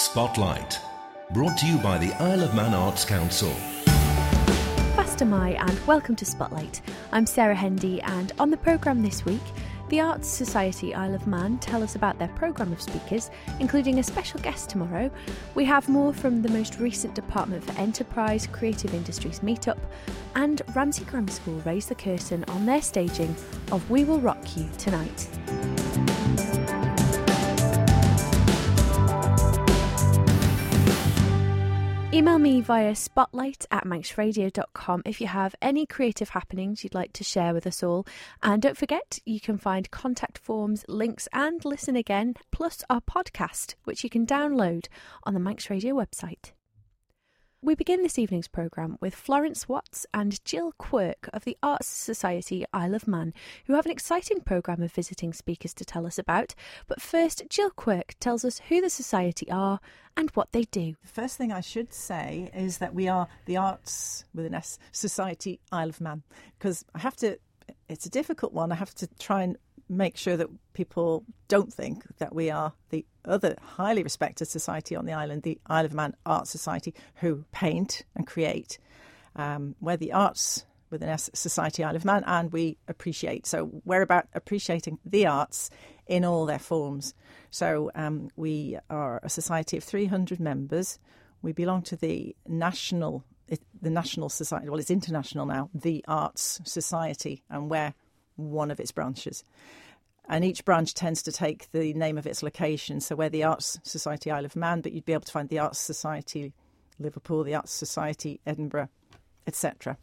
Spotlight, brought to you by the Isle of Man Arts Council. Fastyr mie and welcome to Spotlight. I'm Sarah Hendy, and on the programme this week, the Arts Society Isle of Man tell us about their programme of speakers, including a special guest tomorrow. We have more from the most recent Department for Enterprise Creative Industries meetup, and Ramsey Grammar School raise the curtain on their staging of We Will Rock You tonight. Email me via spotlight at manxradio.com if you have any creative happenings you'd like to share with us all. And don't forget, you can find contact forms, links, and listen again, plus our podcast, which you can download on the Manx Radio website. We begin this evening's programme with Florence Watts and Jill Quirk of the Arts Society Isle of Man, who have an exciting programme of visiting speakers to tell us about. But first, Jill Quirk tells us who the Society are and what they do. The first thing I should say is that we are the Arts with an S Society Isle of Man, because I have to, it's a difficult one. I have to try and make sure that people don't think that we are the other highly respected society on the island, the Isle of Man Art Society, who paint and create. Um, we're the Arts with an S Society Isle of Man, and we appreciate. So we're about appreciating the arts in all their forms. So um, we are a society of 300 members. We belong to the national, the national society. Well, it's international now. The Arts Society, and we're one of its branches. And each branch tends to take the name of its location. So we're the Arts Society Isle of Man, but you'd be able to find the Arts Society Liverpool, the Arts Society Edinburgh, etc.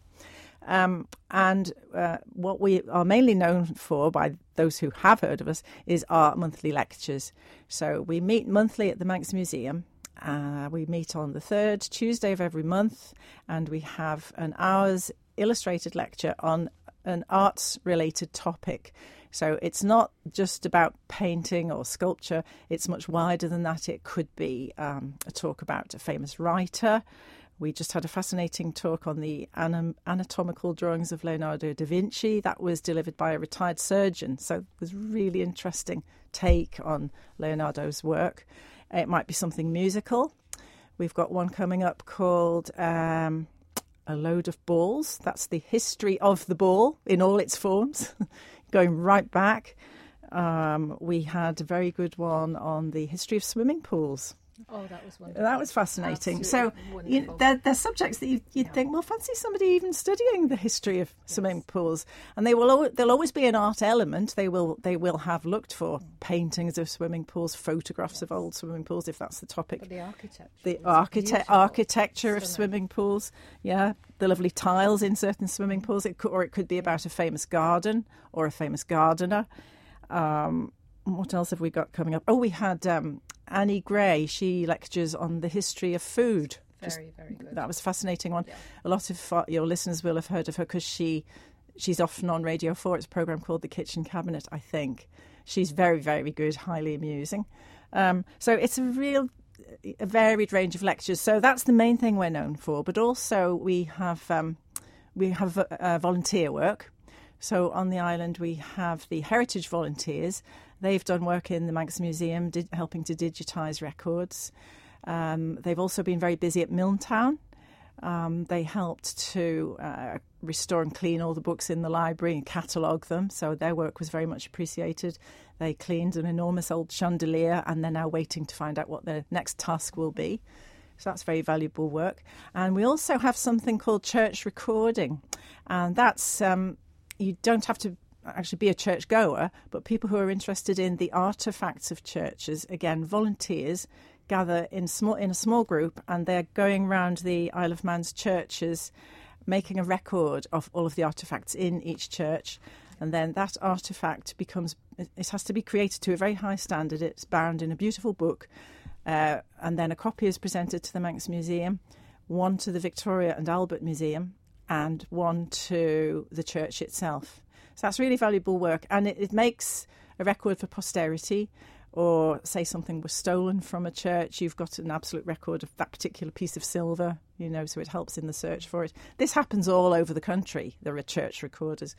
Um, and uh, what we are mainly known for by those who have heard of us is our monthly lectures. So we meet monthly at the Manx Museum. Uh, we meet on the third Tuesday of every month, and we have an hour's illustrated lecture on an arts related topic. So it's not just about painting or sculpture, it's much wider than that. It could be um, a talk about a famous writer. We just had a fascinating talk on the anatomical drawings of Leonardo da Vinci. That was delivered by a retired surgeon, so it was really interesting take on Leonardo's work. It might be something musical. We've got one coming up called um, A Load of Balls. That's the history of the ball in all its forms. going right back. Um, we had a very good one on the history of swimming pools. Oh, that was wonderful. That was fascinating. Absolutely so, you they're, they're, subjects that you, would yeah. think, well, fancy somebody even studying the history of yes. swimming pools, and they will. Always, there'll always be an art element. They will. They will have looked for paintings of swimming pools, photographs yes. of old swimming pools, if that's the topic. But the architecture. The architect architecture of swimming pools. Yeah, the lovely tiles in certain swimming pools. It could, or it could be about a famous garden or a famous gardener. Um, what else have we got coming up? Oh, we had um, Annie Gray. She lectures on the history of food. Very, Just, very good. That was a fascinating one. Yeah. A lot of your listeners will have heard of her because she she's often on Radio 4. It's a program called The Kitchen Cabinet, I think. She's very, very good, highly amusing. Um, so it's a real a varied range of lectures. So that's the main thing we're known for. But also we have um, we have uh, volunteer work. So on the island we have the heritage volunteers. They've done work in the Manx Museum, helping to digitise records. Um, they've also been very busy at Milntown. Um, they helped to uh, restore and clean all the books in the library and catalogue them, so their work was very much appreciated. They cleaned an enormous old chandelier and they're now waiting to find out what their next task will be. So that's very valuable work. And we also have something called church recording, and that's um, you don't have to actually be a church goer, but people who are interested in the artifacts of churches, again, volunteers gather in small in a small group and they're going around the Isle of Man's churches making a record of all of the artifacts in each church. And then that artifact becomes it has to be created to a very high standard. It's bound in a beautiful book uh, and then a copy is presented to the Manx Museum one to the Victoria and Albert Museum and one to the church itself so that's really valuable work, and it, it makes a record for posterity. Or say something was stolen from a church, you've got an absolute record of that particular piece of silver you know, so it helps in the search for it. This happens all over the country. There are church recorders.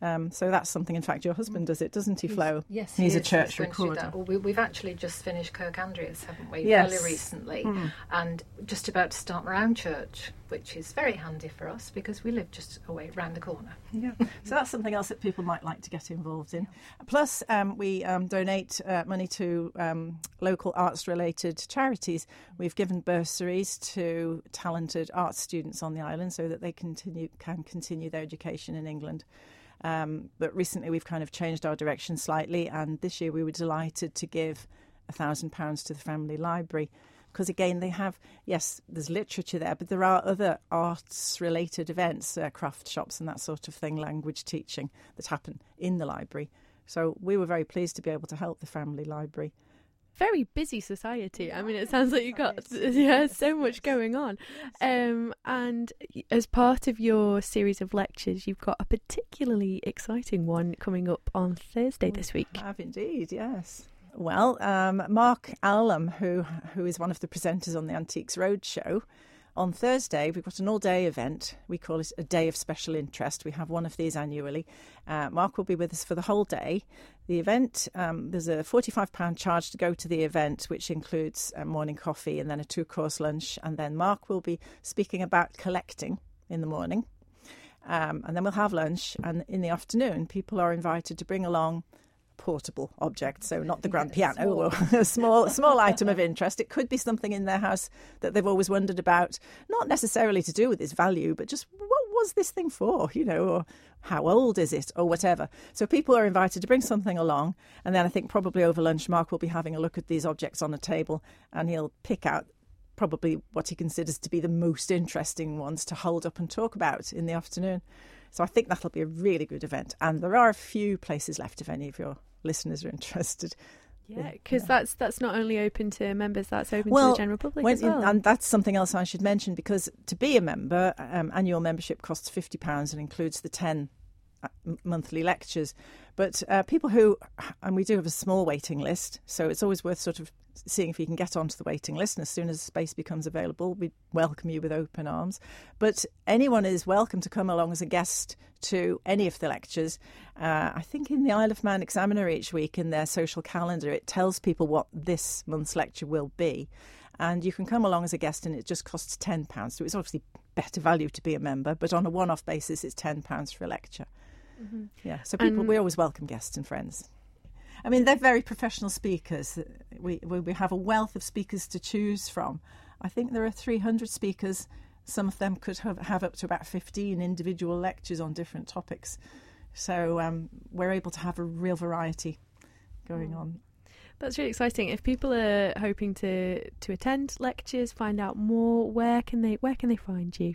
Um, so that's something, in fact, your husband does it, doesn't he, Flo? Yes, He's he a church do recorder. Well, we, we've actually just finished Kirk Andreas, haven't we? Yes. Fairly recently, Hmm. and just about to start Round church, which is very handy for us because we live just away round the corner. Yeah. so that's something else that people might like to get involved in. Plus, um, we um, donate uh, money to um, local arts related charities. We've given bursaries to talented arts students on the island so that they continue can continue their education in England. Um, but recently, we've kind of changed our direction slightly, and this year we were delighted to give thousand pounds to the family library because again they have yes there's literature there but there are other arts related events uh, craft shops and that sort of thing language teaching that happen in the library so we were very pleased to be able to help the family library Very busy society. I mean, it sounds like you've got yeah so much going on. Um, and as part of your series of lectures, you've got a particularly exciting one coming up on Thursday this week. have indeed yes well um, mark allum who who is one of the presenters on the antiques roadshow on Thursday, we've got an all day event. We call it a day of special interest. We have one of these annually. Uh, Mark will be with us for the whole day. The event, um, there's a £45 charge to go to the event, which includes morning coffee and then a two course lunch. And then Mark will be speaking about collecting in the morning. Um, and then we'll have lunch. And in the afternoon, people are invited to bring along portable object, so not the grand piano or a small small item of interest. It could be something in their house that they've always wondered about, not necessarily to do with its value, but just what was this thing for, you know, or how old is it, or whatever. So people are invited to bring something along, and then I think probably over lunch, Mark will be having a look at these objects on a table, and he'll pick out probably what he considers to be the most interesting ones to hold up and talk about in the afternoon. So I think that'll be a really good event. And there are a few places left if any of your listeners are interested. Yeah, because that's that's not only open to members, that's open to the general public when- as well. And that's something else I should mention because to be a member, um, annual membership costs £50 and includes the 10 uh, monthly lectures. But uh, people who, and we do have a small waiting list, so it's always worth sort of seeing if you can get onto the waiting list. And as soon as space becomes available, we welcome you with open arms. But anyone is welcome to come along as a guest to any of the lectures. Uh, I think in the Isle of Man Examiner each week in their social calendar, it tells people what this month's lecture will be. And you can come along as a guest, and it just costs £10. So it's obviously better value to be a member, but on a one off basis, it's £10 for a lecture. Yeah, so people, And- we always welcome guests and friends. I mean, they're very professional speakers. We, we have a wealth of speakers to choose from. I think there are 300 speakers. Some of them could have, have up to about 15 individual lectures on different topics. So um, we're able to have a real variety going on. That's really exciting. If people are hoping to to attend lectures, find out more, where can they where can they find you?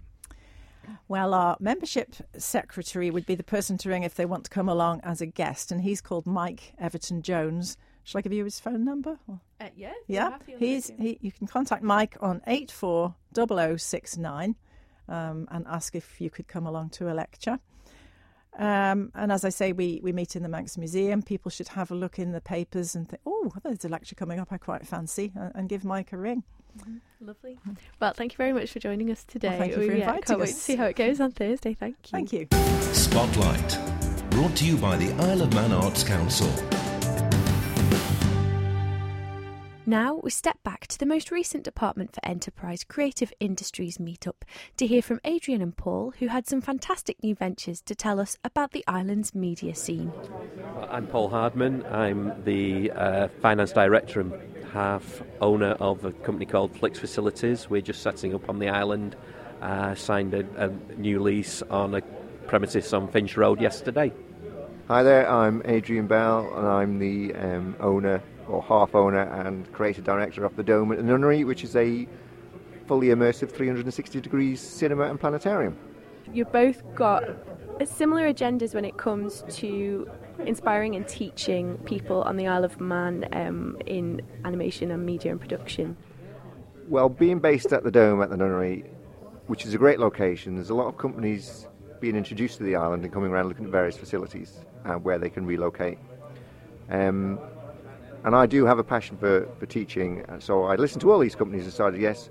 Well, our membership secretary would be the person to ring if they want to come along as a guest, and he's called Mike Everton Jones. Shall I give you his phone number? Uh, yeah, Yeah, he's he. You can contact Mike on eight four double o six nine, um, and ask if you could come along to a lecture. Um, and as I say, we, we meet in the Manx Museum. People should have a look in the papers and think, oh, there's a lecture coming up I quite fancy, and, and give Mike a ring. Mm-hmm. Lovely. Well, thank you very much for joining us today. thank you for We, yeah, can't wait to see how it goes on Thursday. Thank you. Thank you. Spotlight. Brought to you by the Isle of Man Arts Council. Now we step back to the most recent Department for Enterprise Creative Industries meetup to hear from Adrian and Paul, who had some fantastic new ventures to tell us about the island's media scene. I'm Paul Hardman. I'm the uh, finance director and half owner of a company called Flix Facilities. We're just setting up on the island. Uh, signed a, a new lease on a premises on Finch Road yesterday. Hi there, I'm Adrian Bell, and I'm the um, owner or half owner and creative director of the Dome at the Nunnery, which is a fully immersive 360 degrees cinema and planetarium. You've both got similar agendas when it comes to inspiring and teaching people on the Isle of Man um, in animation and media and production. Well, being based at the Dome at the Nunnery, which is a great location, there's a lot of companies being introduced to the island and coming around looking at various facilities and where they can relocate. Um, and I do have a passion for, for teaching, so I listened to all these companies and decided, yes,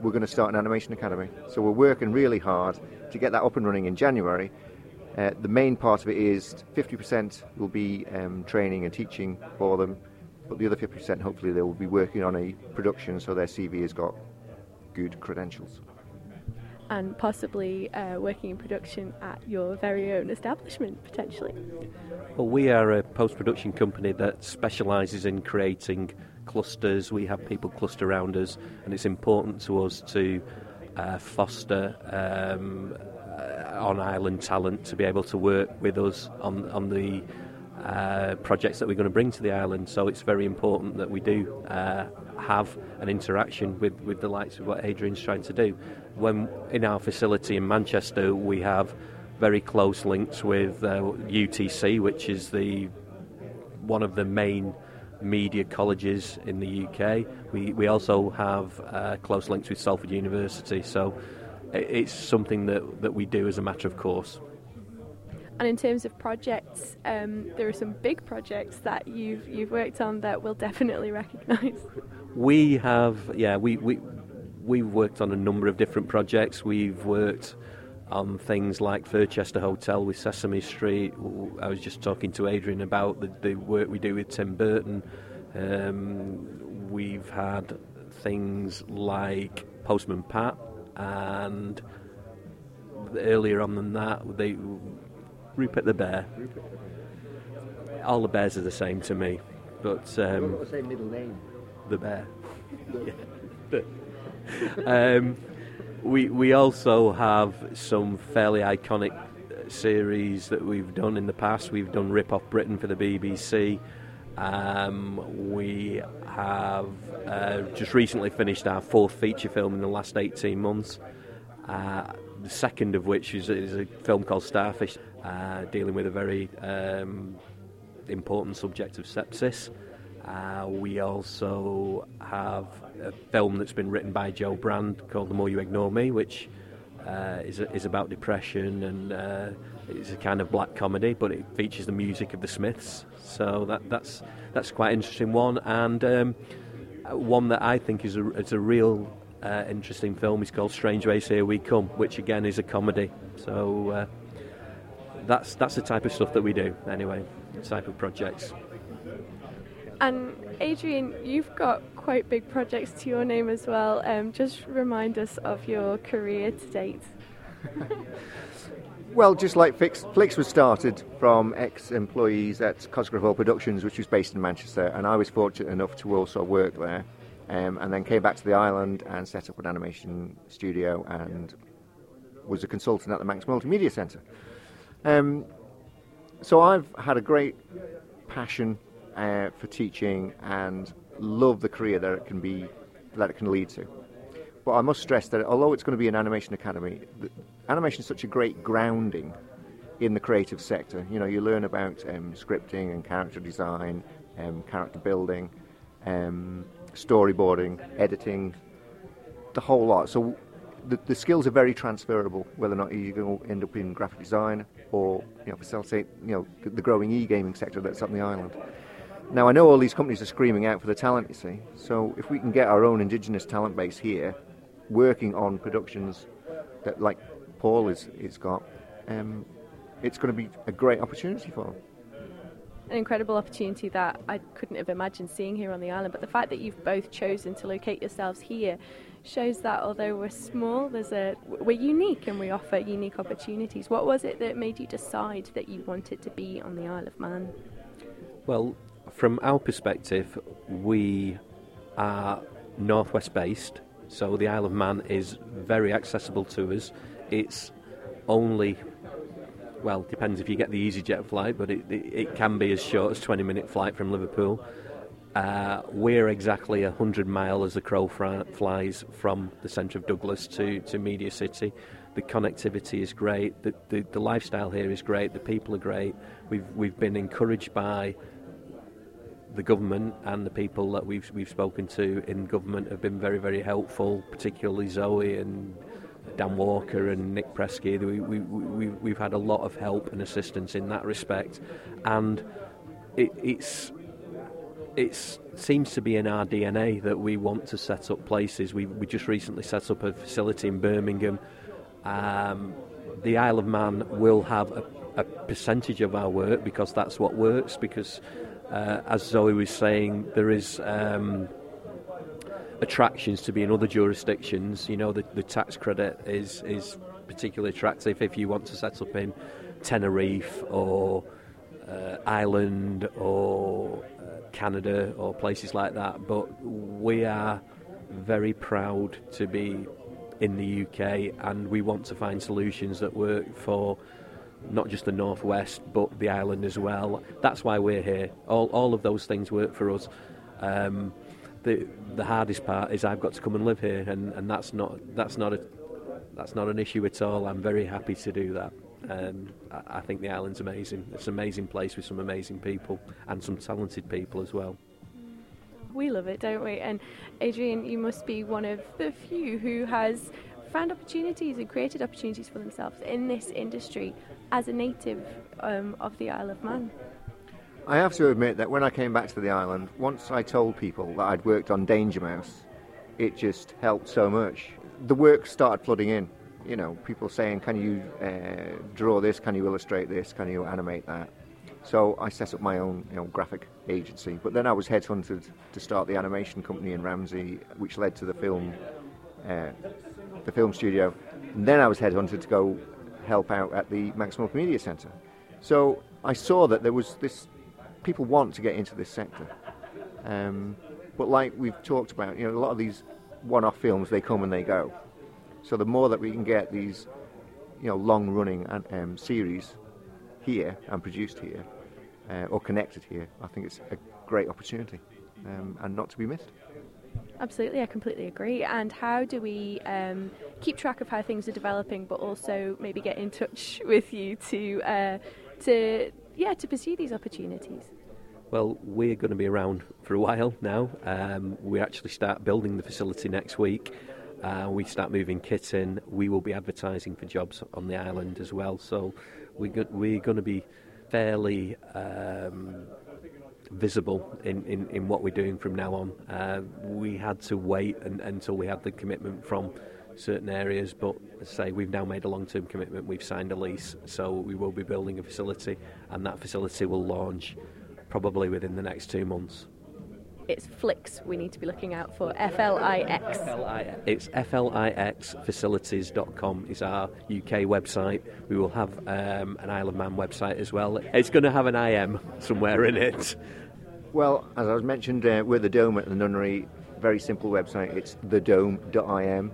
we're going to start an animation academy. So we're working really hard to get that up and running in January. Uh, the main part of it is 50% will be um, training and teaching for them, but the other 50% hopefully they will be working on a production so their CV has got good credentials. And possibly uh, working in production at your very own establishment, potentially. Well, we are a post production company that specialises in creating clusters. We have people cluster around us, and it's important to us to uh, foster um, uh, on island talent to be able to work with us on, on the uh, projects that we're going to bring to the island. So it's very important that we do uh, have an interaction with, with the likes of what Adrian's trying to do. When in our facility in Manchester, we have very close links with uh, UTC, which is the one of the main media colleges in the UK. We, we also have uh, close links with Salford University, so it's something that, that we do as a matter of course. And in terms of projects, um, there are some big projects that you've you've worked on that we'll definitely recognise. We have, yeah, we we we've worked on a number of different projects. We've worked on things like Furchester Hotel with Sesame Street. I was just talking to Adrian about the, the work we do with Tim Burton. Um, we've had things like Postman Pat, and earlier on than that, they Rupert the Bear. All the bears are the same to me, but um, the same middle name. The Bear. um, we we also have some fairly iconic series that we've done in the past. We've done Rip Off Britain for the BBC. Um, we have uh, just recently finished our fourth feature film in the last 18 months. Uh, the second of which is, is, a film called Starfish, uh, dealing with a very um, important subject of sepsis. Uh, we also have a film that's been written by Jo Brand called The More You Ignore Me, which uh, is, is about depression and uh, it's a kind of black comedy, but it features the music of the Smiths. So that, that's that's quite an interesting one, and um, one that I think is a, is a real uh, interesting film is called Strangeways Here We Come, which again is a comedy. So uh, that's that's the type of stuff that we do anyway, type of projects. And Adrian, you've got quite big projects to your name as well. Um, just remind us of your career to date. well, just like Flix, Flix was started from ex-employees at Cosgrove Hall Productions, which was based in Manchester, and I was fortunate enough to also work there. Um, and then came back to the island and set up an animation studio and was a consultant at the Manx Multimedia Centre. Um, so I've had a great passion uh, for teaching and love the career that it can be that it can lead to. But I must stress that although it's going to be an animation academy, animation is such a great grounding in the creative sector. You know, you learn about um, scripting and character design, um, character building, um, storyboarding, editing, the whole lot. So the, the skills are very transferable, whether or not you're going to end up in graphic design or you know, facilitate you know, the growing e-gaming sector that's up on the island. Now, I know all these companies are screaming out for the talent, you see. So if we can get our own indigenous talent base here, working on productions that, like Paul is, is got, um, it's going to be a great opportunity for them an incredible opportunity that I couldn't have imagined seeing here on the island. But the fact that you've both chosen to locate yourselves here shows that although we're small, there's a we're unique and we offer unique opportunities. What was it that made you decide that you wanted to be on the Isle of Man? Well, from our perspective, we are northwest based, so the Isle of Man is very accessible to us. It's only well, depends if you get the EasyJet flight, but it, it, it can be as short as 20 minute flight from Liverpool. Uh, we're exactly 100 mile as the crow flies from the centre of Douglas to, to Media City. The connectivity is great, the, the, the lifestyle here is great, the people are great. We've, we've been encouraged by the government and the people that we've, we've spoken to in government have been very, very helpful, particularly Zoe and Dan Walker and Nick Presky. We, we, we, we've had a lot of help and assistance in that respect, and it, it's it seems to be in our DNA that we want to set up places. We, we just recently set up a facility in Birmingham. Um, the Isle of Man will have a, a, percentage of our work because that's what works. Because, uh, as Zoe was saying, there is um, attractions to be in other jurisdictions. You know, the, the tax credit is is particularly attractive if you want to set up in Tenerife or uh, Ireland or uh, Canada or places like that. But we are very proud to be in the UK and we want to find solutions that work for not just the northwest but the island as well. That's why we're here. All, all of those things work for us. Um, the the hardest part is I've got to come and live here, and, and that's not that's not a that's not an issue at all. I'm very happy to do that. Um, I, I think the island's amazing. It's an amazing place with some amazing people and some talented people as well. We love it, don't we? And Adrian, you must be one of the few who has found opportunities and created opportunities for themselves in this industry as a native um, of the Isle of Man. I have to admit that when I came back to the island, once I told people that I'd worked on Danger Mouse, it just helped so much. The work started flooding in. You know, people saying, "Can you uh, draw this? Can you illustrate this? Can you animate that?" So I set up my own you know, graphic agency. But then I was headhunted to start the animation company in Ramsey, which led to the film, uh, the film studio. And then I was headhunted to go help out at the Manx Multimedia Centre. So I saw that there was this people want to get into this sector. Um, but like we've talked about, you know, a lot of these one-off films they come and they go. So the more that we can get these, you know, long-running um, series here and produced here uh, or connected here, I think it's a great opportunity um, and not to be missed. Absolutely, I completely agree. And how do we um, keep track of how things are developing, but also maybe get in touch with you to uh, to yeah, to pursue these opportunities? Well, we're going to be around for a while now. Um, we actually start building the facility next week. Uh, we start moving kit in. We will be advertising for jobs on the island as well. So we're, go- we're going to be fairly um, visible in, in, in what we're doing from now on. Uh, we had to wait and, until we had the commitment from certain areas, but say we've now made a long-term commitment. We've signed a lease, so we will be building a facility, and that facility will launch probably within the next two months. It's Flix we need to be looking out for. F L I X. It's F L I X flixfacilities.com is our UK website. We will have um, an Isle of Man website as well. It's going to have an IM somewhere in it. Well, as I was mentioned, uh, we're the Dome at the Nunnery. Very simple website. It's thedome.im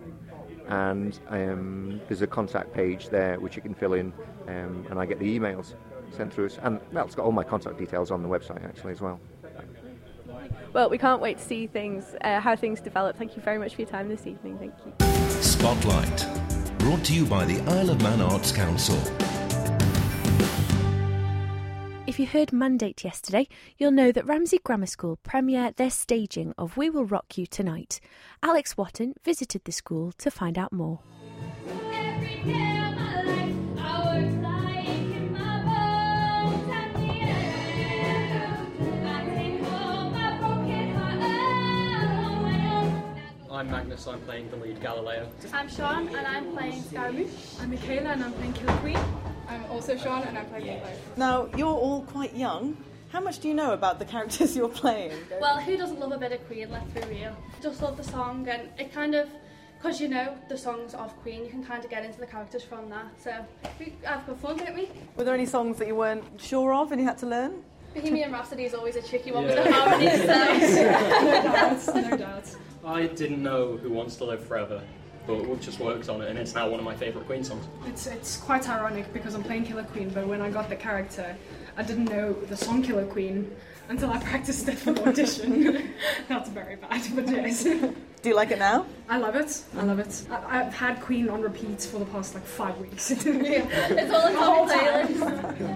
and um, there's a contact page there which you can fill in, um, and I get the emails sent through us. And well, it's got all my contact details on the website actually as well. Well, we can't wait to see things, uh, how things develop. Thank you very much for your time this evening. Thank you. Spotlight, brought to you by the Isle of Man Arts Council. If you heard Mandate yesterday, you'll know that Ramsey Grammar School premiere their staging of We Will Rock You Tonight. Alex Watton visited the school to find out more. Magnus, I'm playing the lead Galileo. I'm Sean and I'm playing Scaramouche. I'm Michaela and I'm playing Killer Queen. I'm also Sean and I'm playing Willow. Now, you're all quite young. How much do you know about the characters you're playing? Well, who doesn't love a bit of Queen, let's be real. Just love the song and it kind of, because you know the songs of Queen, you can kind of get into the characters from that. So, we have good fun, don't we? Were there any songs that you weren't sure of and you had to learn? Bohemian Rhapsody is always a tricky one Yeah. with the harmonies. So. no doubts, no doubts. I didn't know Who Wants to Live Forever, but we just worked on it and it's now one of my favourite Queen songs. It's it's quite ironic because I'm playing Killer Queen, but when I got the character, I didn't know the song Killer Queen until I practiced it for the audition. That's very bad, but yes. Do you like it now? I love it. I love it. I, I've had Queen on repeat for the past like five weeks. yeah, it's all in whole my time. playlist.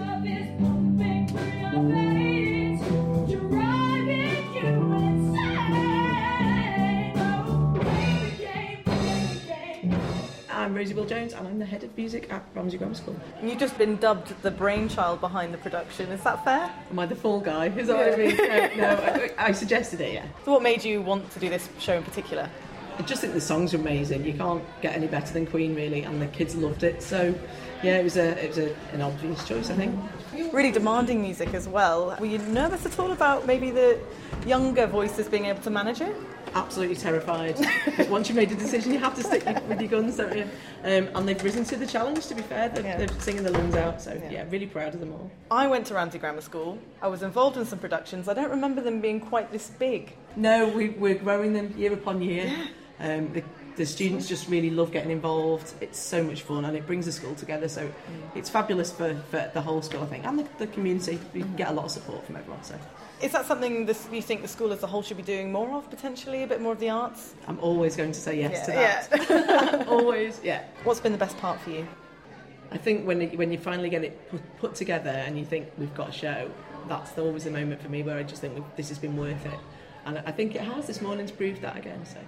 I'm Rosie Jones, and I'm the head of music at Ramsey Grammar School. And You've just been dubbed the brainchild behind the production. Is that fair? Am I the fall guy? Is that what I mean? No, no I, I suggested it, yeah. So, what made you want to do this show in particular? I just think the songs are amazing. You can't get any better than Queen, really, and the kids loved it. So, yeah, it was a it was a, an obvious choice, I think. Really demanding music as well. Were you nervous at all about maybe the younger voices being able to manage it? Absolutely terrified. once you've made a decision, you have to stick with your guns, don't you? Um, and they've risen to the challenge. To be fair, they're, Yeah. they're singing their lungs out. So, yeah. really proud of them all. I went to Ramsey Grammar School. I was involved in some productions. I don't remember them being quite this big. No, we, we're growing them year upon year. Um, the, the students just really love getting involved. It's so much fun and it brings the school together. So it's fabulous for, for the whole school, I think, and the, the community. We get a lot of support from everyone. So Is that something this, you think the school as a whole should be doing more of potentially? A bit more of the arts? I'm always going to say yes to Yeah, that. always, yeah. What's been the best part for you? I think when it, when you finally get it put, put together and you think we've got a show, that's always the moment for me where I just think this has been worth it. And I think it has. This morning's proved that again. So.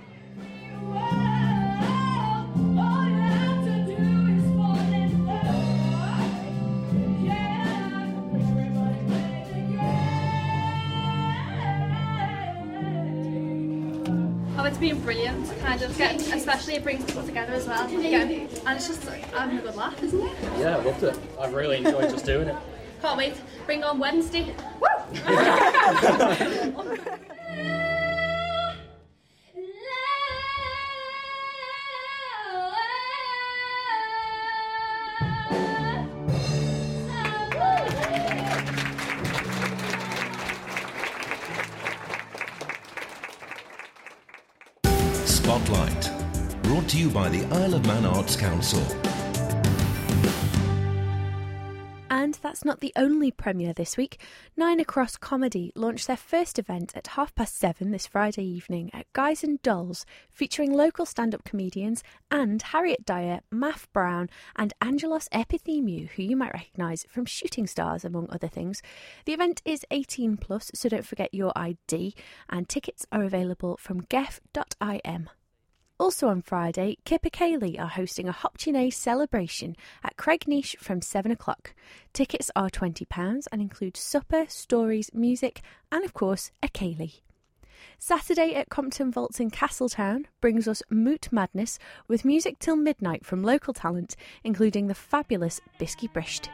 Oh, it's been brilliant, kind of, get, especially it brings people together as well. And it's just having a good laugh, isn't it? Yeah, I loved it. I really enjoyed just doing it. Can't wait. Bring on Wednesday. Spotlight. Arts Council. And that's not the only premiere this week. Nine Across Comedy launched their first event at half past seven this Friday evening at Guys and Dolls, featuring local stand up comedians and Harriet Dyer, Math Brown, and Angelos Epithemiou, who you might recognise from Shooting Stars, among other things. The event is 18 plus, so don't forget your ID, and tickets are available from gef.im. Also on Friday, Kipper Cayley are hosting a Hop-tu-Naa celebration at Cregneash from 7 o'clock. Tickets are £20 and include supper, stories, music, and of course, a Cayley. Saturday at Compton Vaults in Castletown brings us Moot Madness with music till midnight from local talent, including the fabulous Biskee Brisht.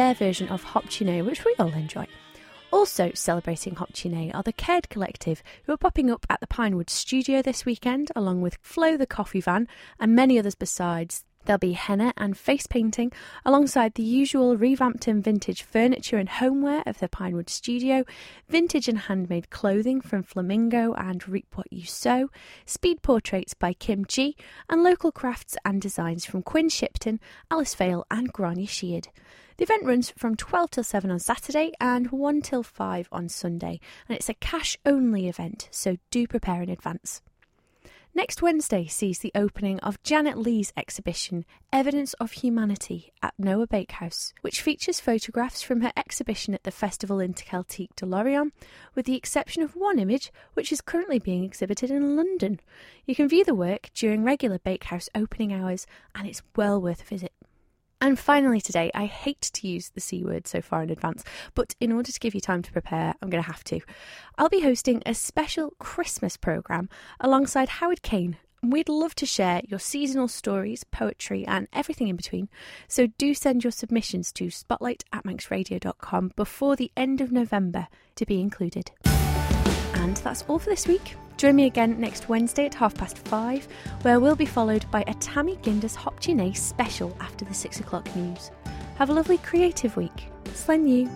Their version of Hop-tu-Naa, which we all enjoy. Also celebrating Hop-tu-Naa are the Cared Collective, who are popping up at the Pinewood studio this weekend, along with Flo the Coffee Van and many others besides. There'll be henna and face painting alongside the usual revamped and vintage furniture and homeware of the Pinewood studio, vintage and handmade clothing from Flamingo and Reap What You Sow, speed portraits by Kim G, and local crafts and designs from Quinn Shipton, Alice Vale, and Grania Sheard. The event runs from 12 till 7 on Saturday and 1 till 5 on Sunday, and it's a cash only event, so do prepare in advance. Next Wednesday sees the opening of Janet Lee's exhibition, Evidence of Humanity, at Noa Bakehouse, which features photographs from her exhibition at the Festival Interceltique de Lorient, with the exception of one image which is currently being exhibited in London. You can view the work during regular Bakehouse opening hours, and it's well worth a visit. And finally, today, I hate to use the C word so far in advance, but in order to give you time to prepare, I'm going to have to. I'll be hosting a special Christmas programme alongside Howard Kane. We'd love to share your seasonal stories, poetry, and everything in between. So do send your submissions to spotlight at manxradio.com before the end of November to be included. And that's all for this week. Join me again next Wednesday at half past five, where we'll be followed by a Tammy Ginders Hop-tu-Naa special after the six o'clock news. Have a lovely creative week. Slen you.